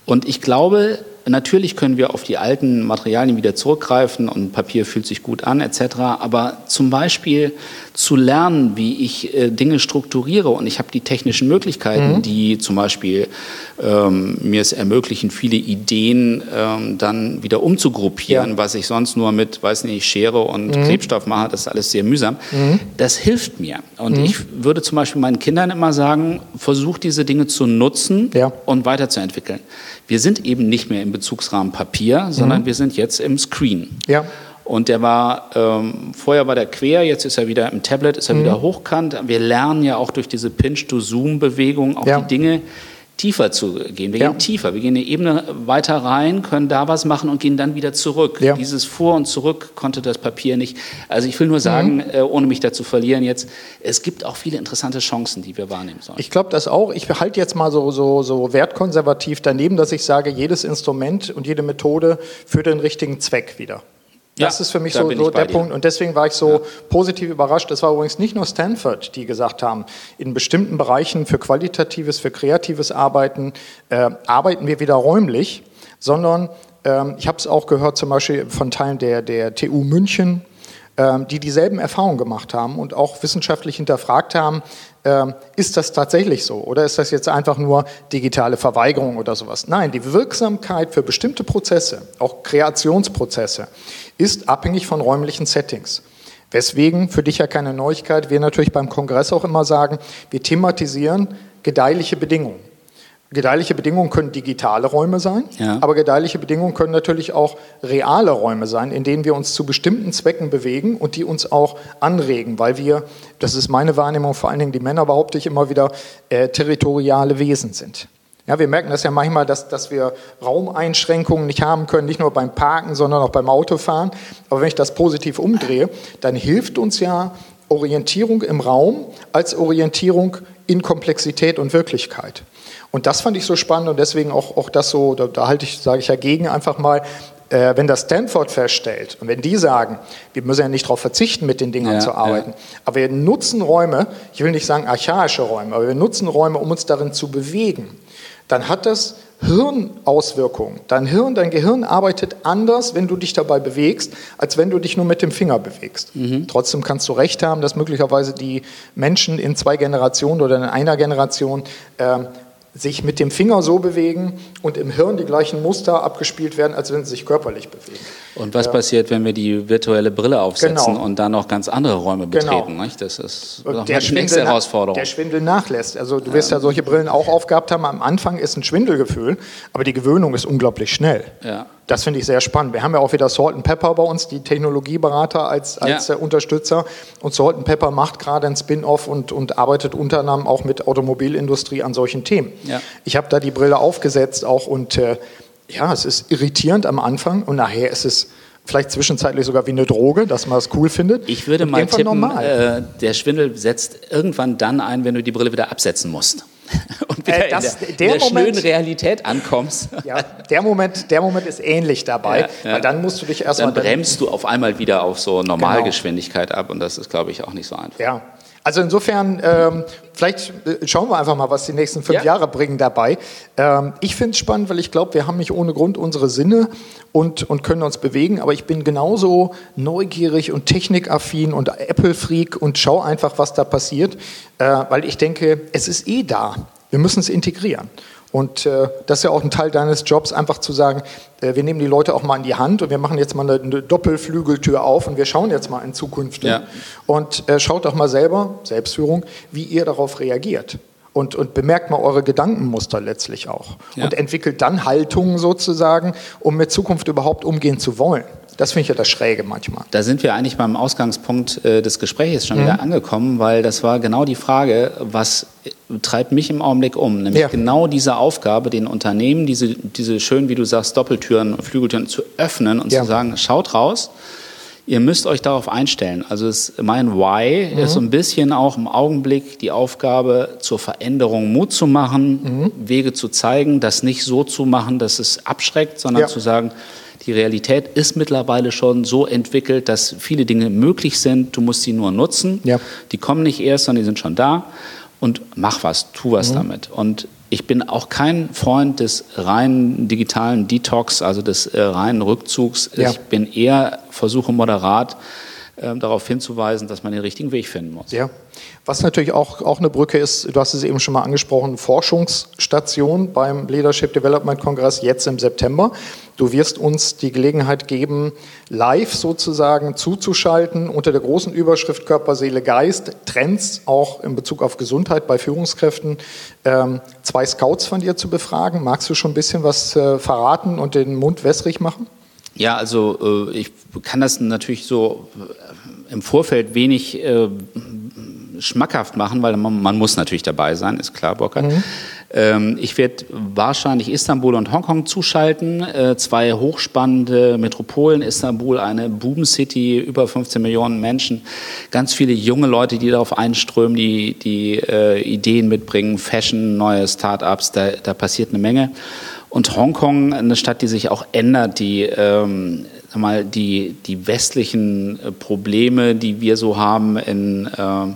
Und ich glaube, Natürlich können wir auf die alten Materialien wieder zurückgreifen und Papier fühlt sich gut an etc. Aber zum Beispiel zu lernen, wie ich äh, Dinge strukturiere und ich habe die technischen Möglichkeiten, mhm. die zum Beispiel ähm, mir es ermöglichen, viele Ideen ähm, dann wieder umzugruppieren, ja. was ich sonst nur mit, weiß nicht, Schere und mhm. Klebstoff mache, das ist alles sehr mühsam. Mhm. Das hilft mir. Und mhm. ich würde zum Beispiel meinen Kindern immer sagen, versuch diese Dinge zu nutzen ja. und weiterzuentwickeln. Wir sind eben nicht mehr im Bezugsrahmen Papier, sondern mhm. wir sind jetzt im Screen. Ja. Und der war, ähm, vorher war der quer, jetzt ist er wieder im Tablet, ist er mhm. wieder hochkant. Wir lernen ja auch durch diese Pinch-to-Zoom-Bewegung auch ja. die Dinge tiefer zu gehen. Wir ja. gehen tiefer, wir gehen eine Ebene weiter rein, können da was machen und gehen dann wieder zurück. Ja. Dieses Vor und Zurück konnte das Papier nicht. Also ich will nur sagen, mhm. äh, ohne mich dazu verlieren jetzt, es gibt auch viele interessante Chancen, die wir wahrnehmen sollen. Ich glaube das auch. Ich halte jetzt mal so, so, so wertkonservativ daneben, dass ich sage, jedes Instrument und jede Methode für den richtigen Zweck wieder. Das ja, ist für mich so, so der dir. Punkt. Und deswegen war ich so ja. positiv überrascht. Das war übrigens nicht nur Stanford, die gesagt haben, in bestimmten Bereichen für qualitatives, für kreatives Arbeiten äh, arbeiten wir wieder räumlich, sondern ähm, ich habe es auch gehört zum Beispiel von Teilen der, der TU München, die dieselben Erfahrungen gemacht haben und auch wissenschaftlich hinterfragt haben, ähm, ist das tatsächlich so oder ist das jetzt einfach nur digitale Verweigerung oder sowas? Nein, die Wirksamkeit für bestimmte Prozesse, auch Kreationsprozesse, ist abhängig von räumlichen Settings. Weswegen, für dich ja keine Neuigkeit, wir natürlich beim Kongress auch immer sagen, wir thematisieren gedeihliche Bedingungen. Gedeihliche Bedingungen können digitale Räume sein, ja. aber gedeihliche Bedingungen können natürlich auch reale Räume sein, in denen wir uns zu bestimmten Zwecken bewegen und die uns auch anregen, weil wir, das ist meine Wahrnehmung, vor allen Dingen die Männer behaupte ich immer wieder, äh, territoriale Wesen sind. Ja, wir merken das ja manchmal, dass, dass wir Raumeinschränkungen nicht haben können, nicht nur beim Parken, sondern auch beim Autofahren. Aber wenn ich das positiv umdrehe, dann hilft uns ja Orientierung im Raum als Orientierung in Komplexität und Wirklichkeit. Und das fand ich so spannend und deswegen auch, auch das so, da, da halte ich, sage ich ja gegen einfach mal, äh, wenn das Stanford feststellt und wenn die sagen, wir müssen ja nicht darauf verzichten, mit den Dingern ja, zu arbeiten, ja. aber wir nutzen Räume, ich will nicht sagen archaische Räume, aber wir nutzen Räume, um uns darin zu bewegen, dann hat das Hirnauswirkungen. Dein Hirn, dein Gehirn arbeitet anders, wenn du dich dabei bewegst, als wenn du dich nur mit dem Finger bewegst. Mhm. Trotzdem kannst du recht haben, dass möglicherweise die Menschen in zwei Generationen oder in einer Generation äh, sich mit dem Finger so bewegen und im Hirn die gleichen Muster abgespielt werden, als wenn sie sich körperlich bewegen. Und was ja. passiert, wenn wir die virtuelle Brille aufsetzen genau. und dann noch ganz andere Räume genau. betreten? Genau. Das ist noch der eine nächste Herausforderung. Der Schwindel nachlässt. Also du wirst ja. ja solche Brillen auch aufgehabt haben. Am Anfang ist ein Schwindelgefühl, aber die Gewöhnung ist unglaublich schnell. Ja. Das finde ich sehr spannend. Wir haben ja auch wieder Salt Pepper bei uns, die Technologieberater als, als ja. Unterstützer. Und Salt Pepper macht gerade ein Spin-off und, und arbeitet unter anderem auch mit Automobilindustrie an solchen Themen. Ja. Ich habe da die Brille aufgesetzt auch und äh, ja, es ist irritierend am Anfang und nachher ist es vielleicht zwischenzeitlich sogar wie eine Droge, dass man es cool findet. Ich würde mal tippen, äh, der Schwindel setzt irgendwann dann ein, wenn du die Brille wieder absetzen musst. und wieder äh, das, in der, der, in der Moment, schönen Realität ankommst. ja, der Moment, der Moment ist ähnlich dabei, ja, ja. weil dann musst du dich erstmal... Dann bremst du auf einmal wieder auf so Normalgeschwindigkeit genau. ab und das ist, glaube ich, auch nicht so einfach. Ja, also insofern, ähm, vielleicht äh, schauen wir einfach mal, was die nächsten fünf ja. Jahre bringen dabei. Ähm, ich finde es spannend, weil ich glaube, wir haben nicht ohne Grund unsere Sinne und, und können uns bewegen. Aber ich bin genauso neugierig und technikaffin und Apple-Freak und schau einfach, was da passiert, äh, weil ich denke, es ist eh da. Wir müssen es integrieren. Und äh, das ist ja auch ein Teil deines Jobs, einfach zu sagen, äh, wir nehmen die Leute auch mal in die Hand und wir machen jetzt mal eine, eine Doppelflügeltür auf und wir schauen jetzt mal in Zukunft. Ja. Und äh, schaut doch mal selber, Selbstführung, wie ihr darauf reagiert. Und, und bemerkt mal eure Gedankenmuster letztlich auch. Ja. Und entwickelt dann Haltungen sozusagen, um mit Zukunft überhaupt umgehen zu wollen. Das finde ich ja das Schräge manchmal. Da sind wir eigentlich beim Ausgangspunkt äh, des Gesprächs schon mhm. wieder angekommen, weil das war genau die Frage, was treibt mich im Augenblick um? Nämlich ja. genau diese Aufgabe, den Unternehmen diese, diese schön, wie du sagst, Doppeltüren und Flügeltüren zu öffnen und ja. zu sagen, schaut raus, ihr müsst euch darauf einstellen. Also es, mein Why mhm. ist so ein bisschen auch im Augenblick die Aufgabe, zur Veränderung Mut zu machen, mhm. Wege zu zeigen, das nicht so zu machen, dass es abschreckt, sondern ja. zu sagen, die Realität ist mittlerweile schon so entwickelt, dass viele Dinge möglich sind. Du musst sie nur nutzen. Ja. Die kommen nicht erst, sondern die sind schon da. Und mach was, tu was mhm. damit. Und ich bin auch kein Freund des reinen digitalen Detox, also des äh, reinen Rückzugs. Ja. Ich bin eher, versuche moderat äh, darauf hinzuweisen, dass man den richtigen Weg finden muss. Ja. Was natürlich auch, auch eine Brücke ist, du hast es eben schon mal angesprochen, Forschungsstation beim Leadership Development Kongress jetzt im September. Du wirst uns die Gelegenheit geben, live sozusagen zuzuschalten unter der großen Überschrift Körper, Seele, Geist, Trends auch in Bezug auf Gesundheit bei Führungskräften, ähm, zwei Scouts von dir zu befragen. Magst du schon ein bisschen was äh, verraten und den Mund wässrig machen? Ja, also äh, ich kann das natürlich so im Vorfeld wenig äh, schmackhaft machen, weil man, man, muss natürlich dabei sein, ist klar, Bocker. Mhm. Ähm, ich werde wahrscheinlich Istanbul und Hongkong zuschalten, äh, zwei hochspannende Metropolen. Istanbul, eine Boom-City, über 15 Millionen Menschen, ganz viele junge Leute, die darauf einströmen, die, die äh, Ideen mitbringen, Fashion, neue Start-ups, da, da passiert eine Menge. Und Hongkong, eine Stadt, die sich auch ändert, die ähm, sag mal, die, die westlichen äh, Probleme, die wir so haben in äh,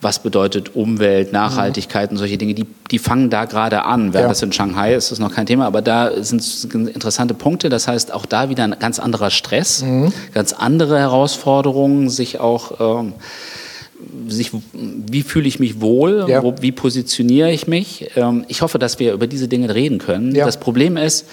was bedeutet Umwelt, Nachhaltigkeit und solche Dinge, die, die fangen da gerade an. Während ja. das in Shanghai ist, ist noch kein Thema, aber da sind interessante Punkte. Das heißt, auch da wieder ein ganz anderer Stress, mhm. ganz andere Herausforderungen, sich auch ähm, sich, wie fühle ich mich wohl, ja. wo, wie positioniere ich mich. Ähm, ich hoffe, dass wir über diese Dinge reden können. Ja. Das Problem ist,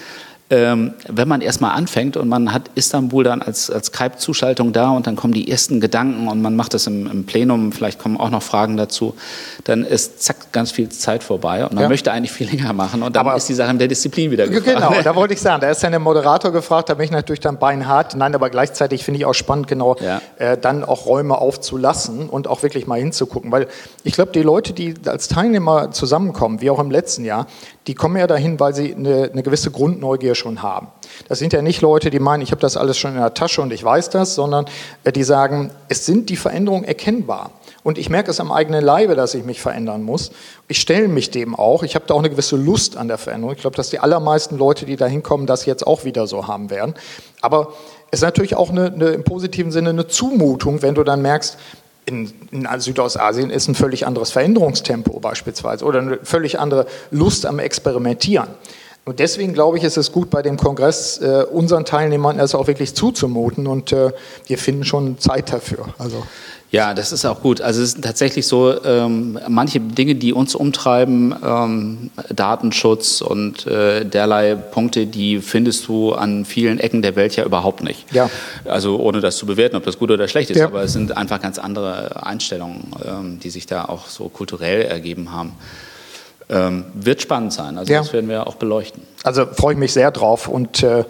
ähm, wenn man erstmal anfängt und man hat Istanbul dann als, als Skype-Zuschaltung da und dann kommen die ersten Gedanken und man macht das im, im, Plenum, vielleicht kommen auch noch Fragen dazu, dann ist zack ganz viel Zeit vorbei und man ja. möchte eigentlich viel länger machen und dann Aber ist die Sache in der Disziplin wieder gefragt. Genau, da wollte ich sagen, da ist ja der Moderator gefragt, da bin ich natürlich dann beinhart. Nein, aber gleichzeitig finde ich auch spannend, genau ja. äh, dann auch Räume aufzulassen und auch wirklich mal hinzugucken, weil ich glaube, die Leute, die als Teilnehmer zusammenkommen, wie auch im letzten Jahr, die kommen ja dahin, weil sie eine, eine gewisse Grundneugier schon haben. Das sind ja nicht Leute, die meinen, ich habe das alles schon in der Tasche und ich weiß das, sondern äh, die sagen, es sind die Veränderungen erkennbar. Und ich merke es am eigenen Leibe, dass ich mich verändern muss. Ich stelle mich dem auch. Ich habe da auch eine gewisse Lust an der Veränderung. Ich glaube, dass die allermeisten Leute, die da hinkommen, das jetzt auch wieder so haben werden. Aber es ist natürlich auch eine, eine, im positiven Sinne eine Zumutung, wenn du dann merkst, in, in, Südostasien ist ein völlig anderes Veränderungstempo beispielsweise oder eine völlig andere Lust am Experimentieren. Und deswegen glaube ich, ist es gut, bei dem Kongress äh, unseren Teilnehmern es auch wirklich zuzumuten und äh, wir finden schon Zeit dafür. Also. Ja, das ist auch gut. Also es ist tatsächlich so, ähm, manche Dinge, die uns umtreiben, ähm, Datenschutz und äh, derlei Punkte, die findest du an vielen Ecken der Welt ja überhaupt nicht. Ja. Also ohne das zu bewerten, ob das gut oder schlecht ist, ja. aber es sind einfach ganz andere Einstellungen, ähm, die sich da auch so kulturell ergeben haben. Ähm, wird spannend sein. Also ja. das werden wir auch beleuchten. Also freue ich mich sehr drauf und äh,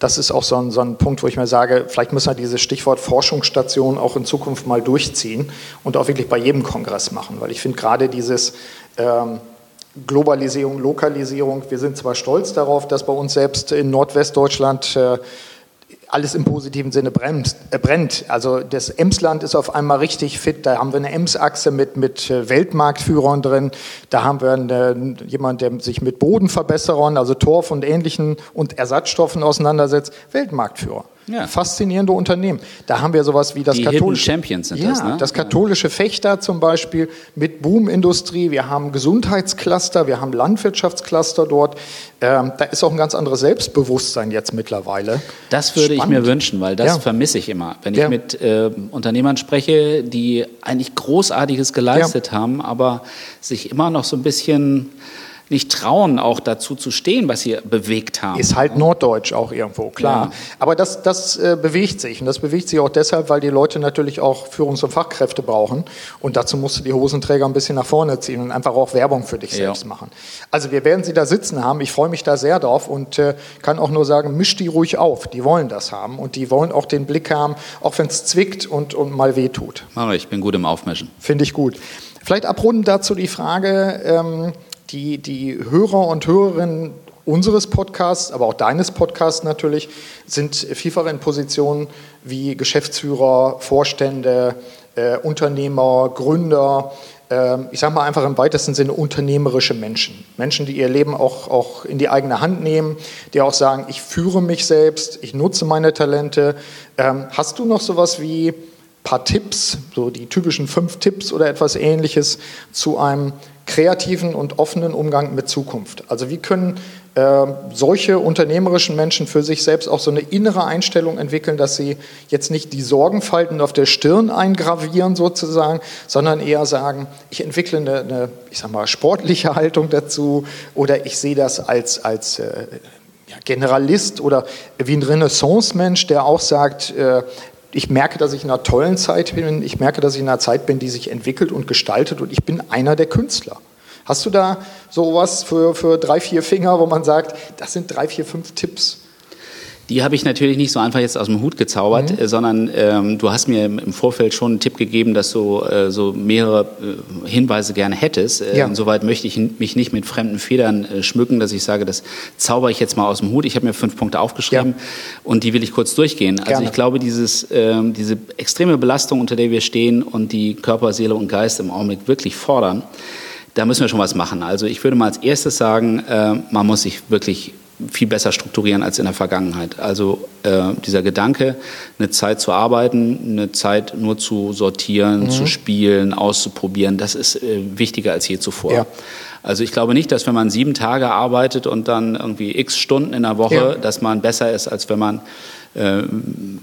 das ist auch so ein, so ein Punkt, wo ich mir sage, vielleicht müssen wir dieses Stichwort Forschungsstation auch in Zukunft mal durchziehen und auch wirklich bei jedem Kongress machen, weil ich finde gerade dieses ähm, Globalisierung, Lokalisierung, wir sind zwar stolz darauf, dass bei uns selbst in Nordwestdeutschland äh, alles im positiven Sinne brennt. Äh, brennt. Also das Emsland ist auf einmal richtig fit. Da haben wir eine Ems-Achse mit, mit äh, Weltmarktführern drin. Da haben wir eine, jemand, der sich mit Bodenverbesserern, also Torf und ähnlichen und Ersatzstoffen auseinandersetzt. Weltmarktführer. Ja. Faszinierende Unternehmen. Da haben wir sowas wie das Die katholische Champions sind ja, das, ne? das katholische Fechter zum Beispiel mit Boomindustrie. Wir haben Gesundheitscluster, wir haben Landwirtschaftscluster dort. Ähm, da ist auch ein ganz anderes Selbstbewusstsein jetzt mittlerweile. Das würde Spannend. ich mir wünschen, weil das ja. vermisse ich immer. Wenn ich mit äh, Unternehmern spreche, die eigentlich Großartiges geleistet haben, aber sich immer noch so ein bisschen nicht trauen, auch dazu zu stehen, was sie bewegt haben. Ist halt norddeutsch auch irgendwo, klar. Ja. Aber das, das äh, bewegt sich. Und das bewegt sich auch deshalb, weil die Leute natürlich auch Führungs- und Fachkräfte brauchen. Und dazu musst du die Hosenträger ein bisschen nach vorne ziehen und einfach auch Werbung für dich ja. selbst machen. Also wir werden sie da sitzen haben. Ich freue mich da sehr drauf und äh, kann auch nur sagen, misch die ruhig auf. Die wollen das haben und die wollen auch den Blick haben, auch wenn es zwickt und, und mal wehtut. Aber ich bin gut im Aufmischen. Finde ich gut. Vielleicht abrunden dazu die Frage, ähm, die, die Hörer und Hörerinnen unseres Podcasts, aber auch deines Podcasts natürlich, sind vielfach in Positionen wie Geschäftsführer, Vorstände, äh, Unternehmer, Gründer, äh, ich sage mal einfach im weitesten Sinne unternehmerische Menschen. Menschen, die ihr Leben auch, auch in die eigene Hand nehmen, die auch sagen, ich führe mich selbst, ich nutze meine Talente. Ähm, hast du noch sowas wie ein paar Tipps, so die typischen fünf Tipps oder etwas ähnliches zu einem kreativen und offenen Umgang mit Zukunft. Also wie können äh, solche unternehmerischen Menschen für sich selbst auch so eine innere Einstellung entwickeln, dass sie jetzt nicht die Sorgenfalten auf der Stirn eingravieren sozusagen, sondern eher sagen, ich entwickle eine, eine ich sag mal, sportliche Haltung dazu oder ich sehe das als, als äh, Generalist oder wie ein Renaissance-Mensch, der auch sagt, äh, ich merke, dass ich in einer tollen Zeit bin. Ich merke, dass ich in einer Zeit bin, die sich entwickelt und gestaltet und ich bin einer der Künstler. Hast du da sowas für, für drei, vier Finger, wo man sagt, das sind drei, vier, fünf Tipps? Die habe ich natürlich nicht so einfach jetzt aus dem Hut gezaubert, mhm. sondern ähm, du hast mir im Vorfeld schon einen Tipp gegeben, dass du äh, so mehrere äh, Hinweise gerne hättest. Äh, ja. Insoweit möchte ich mich nicht mit fremden Federn äh, schmücken, dass ich sage, das zauber ich jetzt mal aus dem Hut. Ich habe mir fünf Punkte aufgeschrieben ja. und die will ich kurz durchgehen. Also gerne. Also ich glaube, dieses, ähm, diese extreme Belastung, unter der wir stehen und die Körper, Seele und Geist im Augenblick wirklich fordern, da müssen wir schon was machen. Also ich würde mal als erstes sagen, äh, man muss sich wirklich viel besser strukturieren als in der Vergangenheit. Also äh, dieser Gedanke, eine Zeit zu arbeiten, eine Zeit nur zu sortieren, mhm. zu spielen, auszuprobieren, das ist äh, wichtiger als je zuvor. Ja. Also ich glaube nicht, dass wenn man sieben Tage arbeitet und dann irgendwie x Stunden in der Woche, ja. dass man besser ist, als wenn man äh,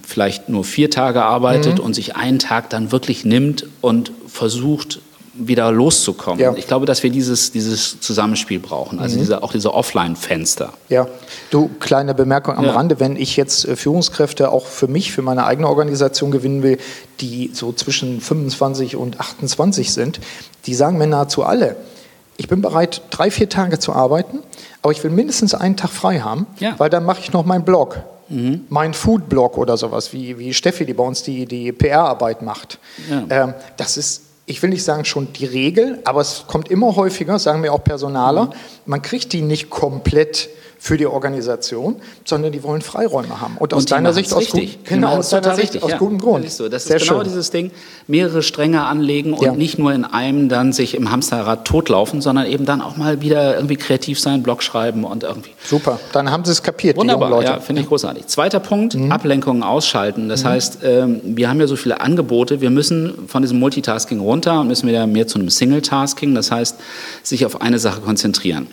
vielleicht nur vier Tage arbeitet mhm. und sich einen Tag dann wirklich nimmt und versucht, wieder loszukommen. Ja. Ich glaube, dass wir dieses, dieses Zusammenspiel brauchen, also mhm. diese, auch diese Offline-Fenster. Ja, du, kleine Bemerkung am ja. Rande, wenn ich jetzt äh, Führungskräfte auch für mich, für meine eigene Organisation gewinnen will, die so zwischen 25 und 28 sind, die sagen mir nahezu alle, ich bin bereit, drei, vier Tage zu arbeiten, aber ich will mindestens einen Tag frei haben, ja. weil dann mache ich noch meinen Blog. Mhm. Mein Food-Blog oder sowas, wie, wie Steffi, die bei uns die, die PR-Arbeit macht. Ja. Ähm, das ist, ich will nicht sagen schon die Regel, aber es kommt immer häufiger, sagen wir auch Personaler, mhm. man kriegt die nicht komplett für die Organisation, sondern die wollen Freiräume haben. Und aus und deiner Sicht aus, richtig. Gut, genau, aus deiner Sicht aus ja, gutem Grund. Das ist, so. das ist genau schön. dieses Ding, mehrere Stränge anlegen und ja. nicht nur in einem dann sich im Hamsterrad totlaufen, sondern eben dann auch mal wieder irgendwie kreativ sein, Blog schreiben und irgendwie. Super, dann haben sie es kapiert, Wunderbar, die jungen Leute. ja, finde ich großartig. Zweiter Punkt, mhm. Ablenkungen ausschalten. Das mhm. heißt, ähm, wir haben ja so viele Angebote, wir müssen von diesem Multitasking runter und müssen wieder mehr zu einem Single-Tasking, das heißt, sich auf eine Sache konzentrieren.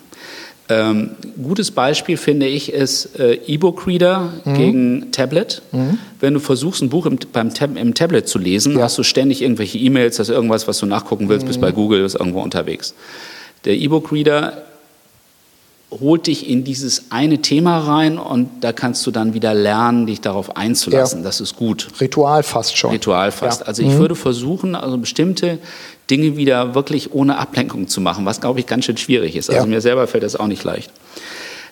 Ähm, gutes Beispiel finde ich ist äh, E-Book-Reader mhm. gegen Tablet. Mhm. Wenn du versuchst, ein Buch im, beim Tab im Tablet zu lesen, ja. hast du ständig irgendwelche E-Mails, hast irgendwas, was du nachgucken willst, mhm. bist bei Google, bist irgendwo unterwegs. Der E-Book-Reader holt dich in dieses eine Thema rein und da kannst du dann wieder lernen, dich darauf einzulassen. Ja. Das ist gut. Ritual fast schon. Ritual fast. Ja. Also ich mhm. würde versuchen, also bestimmte Dinge wieder wirklich ohne Ablenkung zu machen, was glaube ich ganz schön schwierig ist. Also ja. mir selber fällt das auch nicht leicht.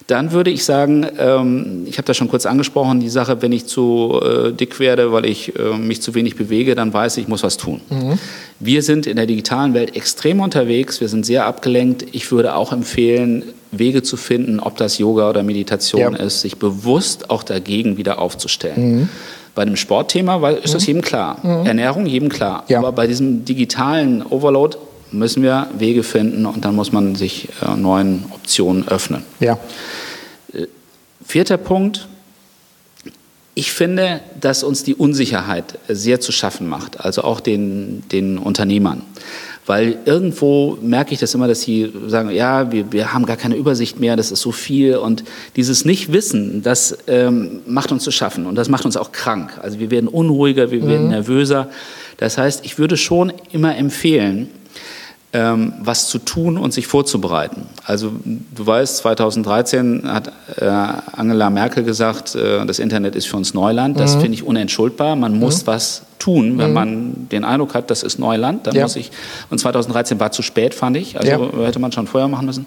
Dann würde ich sagen, ähm, ich habe das schon kurz angesprochen, die Sache, wenn ich zu äh, dick werde, weil ich äh, mich zu wenig bewege, dann weiß ich, ich muss was tun. Mhm. Wir sind in der digitalen Welt extrem unterwegs, wir sind sehr abgelenkt. Ich würde auch empfehlen, Wege zu finden, ob das Yoga oder Meditation ja. ist, sich bewusst auch dagegen wieder aufzustellen. Mhm. Bei dem Sportthema ist mhm. das jedem klar. Mhm. Ernährung jedem klar. Ja. Aber bei diesem digitalen Overload müssen wir Wege finden und dann muss man sich äh, neuen Optionen öffnen. Ja. Äh, vierter Punkt. Ich finde, dass uns die Unsicherheit sehr zu schaffen macht, also auch den, den Unternehmern. Weil irgendwo merke ich das immer, dass sie sagen, ja, wir, wir haben gar keine Übersicht mehr, das ist so viel. Und dieses Nichtwissen, das ähm, macht uns zu schaffen und das macht uns auch krank. Also wir werden unruhiger, wir mhm. werden nervöser. Das heißt, ich würde schon immer empfehlen, ähm, was zu tun und sich vorzubereiten. Also du weißt, 2013 hat äh, Angela Merkel gesagt, äh, das Internet ist für uns Neuland. Das mhm. finde ich unentschuldbar. Man muss mhm. was tun, wenn mhm. man den Eindruck hat, das ist Neuland. Dann ja. muss ich, und 2013 war zu spät, fand ich. Also ja. hätte man schon vorher machen müssen.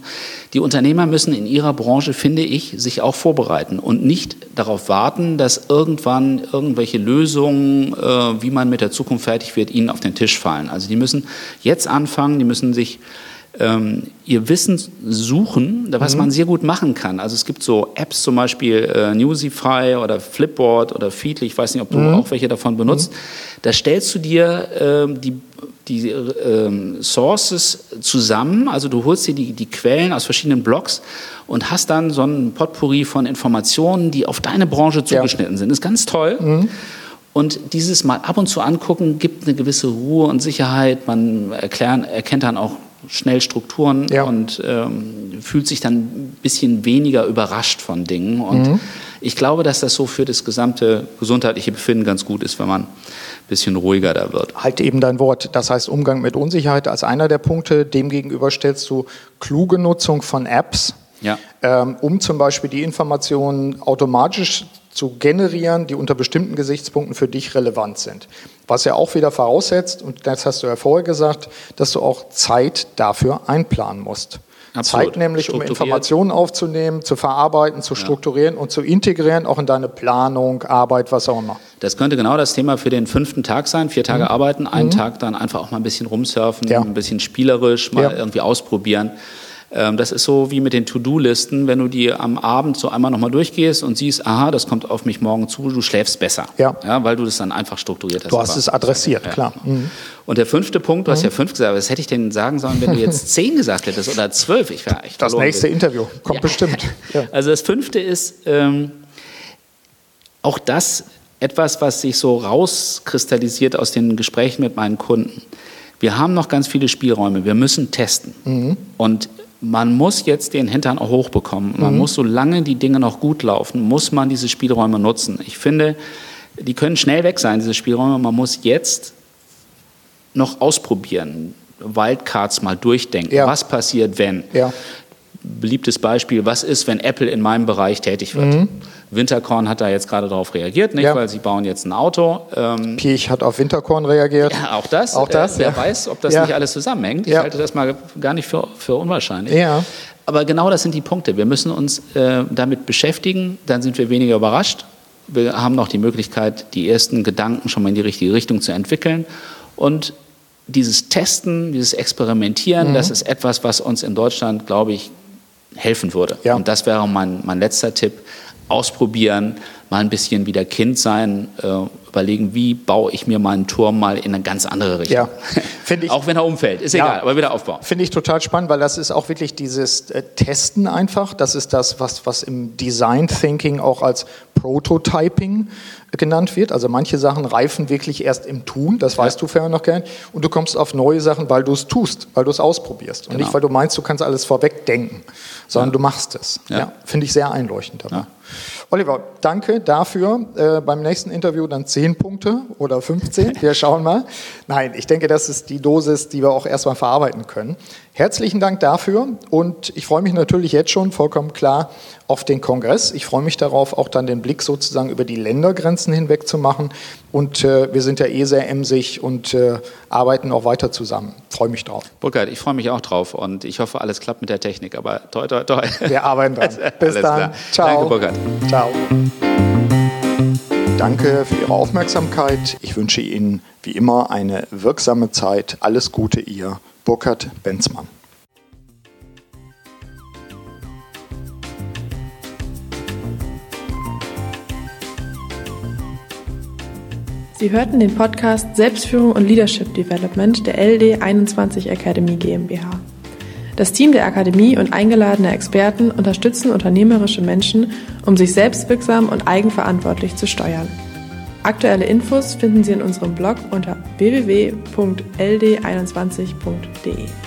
Die Unternehmer müssen in ihrer Branche, finde ich, sich auch vorbereiten und nicht darauf warten, dass irgendwann irgendwelche Lösungen, äh, wie man mit der Zukunft fertig wird, ihnen auf den Tisch fallen. Also die müssen jetzt anfangen, die müssen sich ähm, ihr Wissen suchen, was mhm. man sehr gut machen kann. Also es gibt so Apps, zum Beispiel äh, Newsify oder Flipboard oder Feedly, ich weiß nicht, ob du mhm. auch welche davon benutzt. Mhm. Da stellst du dir äh, die, die äh, Sources zusammen, also du holst dir die, die Quellen aus verschiedenen Blogs und hast dann so ein Potpourri von Informationen, die auf deine Branche zugeschnitten ja. sind. Das ist ganz toll. Mhm. Und dieses mal ab und zu angucken gibt eine gewisse Ruhe und Sicherheit. Man erklären, erkennt dann auch schnell Strukturen ja. und ähm, fühlt sich dann ein bisschen weniger überrascht von Dingen. Und mhm. ich glaube, dass das so für das gesamte gesundheitliche Befinden ganz gut ist, wenn man ein bisschen ruhiger da wird. Halt eben dein Wort. Das heißt, Umgang mit Unsicherheit als einer der Punkte. Demgegenüber stellst du kluge Nutzung von Apps, ja. ähm, um zum Beispiel die Informationen automatisch zu generieren, die unter bestimmten Gesichtspunkten für dich relevant sind. Was ja auch wieder voraussetzt, und das hast du ja vorher gesagt, dass du auch Zeit dafür einplanen musst. Absolut. Zeit nämlich, um Informationen aufzunehmen, zu verarbeiten, zu strukturieren ja. und zu integrieren, auch in deine Planung, Arbeit, was auch immer. Das könnte genau das Thema für den fünften Tag sein. Vier Tage mhm. arbeiten, einen mhm. Tag dann einfach auch mal ein bisschen rumsurfen, ja. ein bisschen spielerisch, mal ja. irgendwie ausprobieren. Ähm, das ist so wie mit den To-Do-Listen, wenn du die am Abend so einmal nochmal durchgehst und siehst, aha, das kommt auf mich morgen zu, du schläfst besser. Ja. ja weil du das dann einfach strukturiert hast. Du hast es adressiert, ja. klar. Mhm. Und der fünfte Punkt, du hast ja fünf gesagt, was hätte ich denn sagen sollen, wenn du jetzt zehn gesagt hättest oder zwölf? Ich wäre echt Das nächste bin. Interview kommt bestimmt. Also das fünfte ist ähm, auch das etwas, was sich so rauskristallisiert aus den Gesprächen mit meinen Kunden. Wir haben noch ganz viele Spielräume. Wir müssen testen. Mhm. Und man muss jetzt den Hintern auch hochbekommen. Man mhm. muss, solange die Dinge noch gut laufen, muss man diese Spielräume nutzen. Ich finde, die können schnell weg sein, diese Spielräume. Man muss jetzt noch ausprobieren. Wildcards mal durchdenken. Ja. Was passiert, wenn? Ja. Beliebtes Beispiel, was ist, wenn Apple in meinem Bereich tätig wird? Mhm. Winterkorn hat da jetzt gerade darauf reagiert, nicht? Ja. weil sie bauen jetzt ein Auto. Ähm, Piech hat auf Winterkorn reagiert. Ja, auch das. Auch das äh, wer ja. weiß, ob das ja. nicht alles zusammenhängt. Ich halte das mal gar nicht für, für unwahrscheinlich. Ja. Aber genau das sind die Punkte. Wir müssen uns äh, damit beschäftigen, dann sind wir weniger überrascht. Wir haben noch die Möglichkeit, die ersten Gedanken schon mal in die richtige Richtung zu entwickeln. Und dieses Testen, dieses Experimentieren, mhm. das ist etwas, was uns in Deutschland, glaube ich, helfen würde. Ja. Und das wäre mein, mein letzter Tipp ausprobieren, mal ein bisschen wieder Kind sein, äh, überlegen, wie baue ich mir meinen Turm mal in eine ganz andere Richtung. Ja, ich. auch wenn er umfällt, ist ja, egal, aber wieder aufbauen. Finde ich total spannend, weil das ist auch wirklich dieses äh, Testen einfach. Das ist das, was, was im Design Thinking auch als Prototyping genannt wird. Also manche Sachen reifen wirklich erst im Tun, das weißt du vorher noch gern. Und du kommst auf neue Sachen, weil du es tust, weil du es ausprobierst. Und genau. nicht, weil du meinst, du kannst alles vorwegdenken, sondern ja. du machst es. Ja. ja Finde ich sehr einleuchtend. Oliver, danke dafür. Äh, beim nächsten Interview dann 10 Punkte oder 15. Wir schauen mal. Nein, ich denke, das ist die Dosis, die wir auch erstmal verarbeiten können. Herzlichen Dank dafür und ich freue mich natürlich jetzt schon vollkommen klar auf den Kongress. Ich freue mich darauf, auch dann den Blick sozusagen über die Ländergrenzen hinweg zu machen. Und äh, wir sind ja eh sehr emsig und äh, arbeiten auch weiter zusammen. Freue mich drauf. Burkhard, ich freue mich auch drauf und ich hoffe, alles klappt mit der Technik. Aber toi, toi, toi. Wir arbeiten dran. Bis dann. Klar. Ciao. Danke, Burkhard. Ciao. Danke für Ihre Aufmerksamkeit. Ich wünsche Ihnen wie immer eine wirksame Zeit. Alles Gute, Ihr Burkhard Benzmann. Sie hörten den Podcast Selbstführung und Leadership Development der LD 21 Academy GmbH. Das Team der Akademie und eingeladene Experten unterstützen unternehmerische Menschen, um sich selbstwirksam und eigenverantwortlich zu steuern. Aktuelle Infos finden Sie in unserem Blog unter www.ld21.de.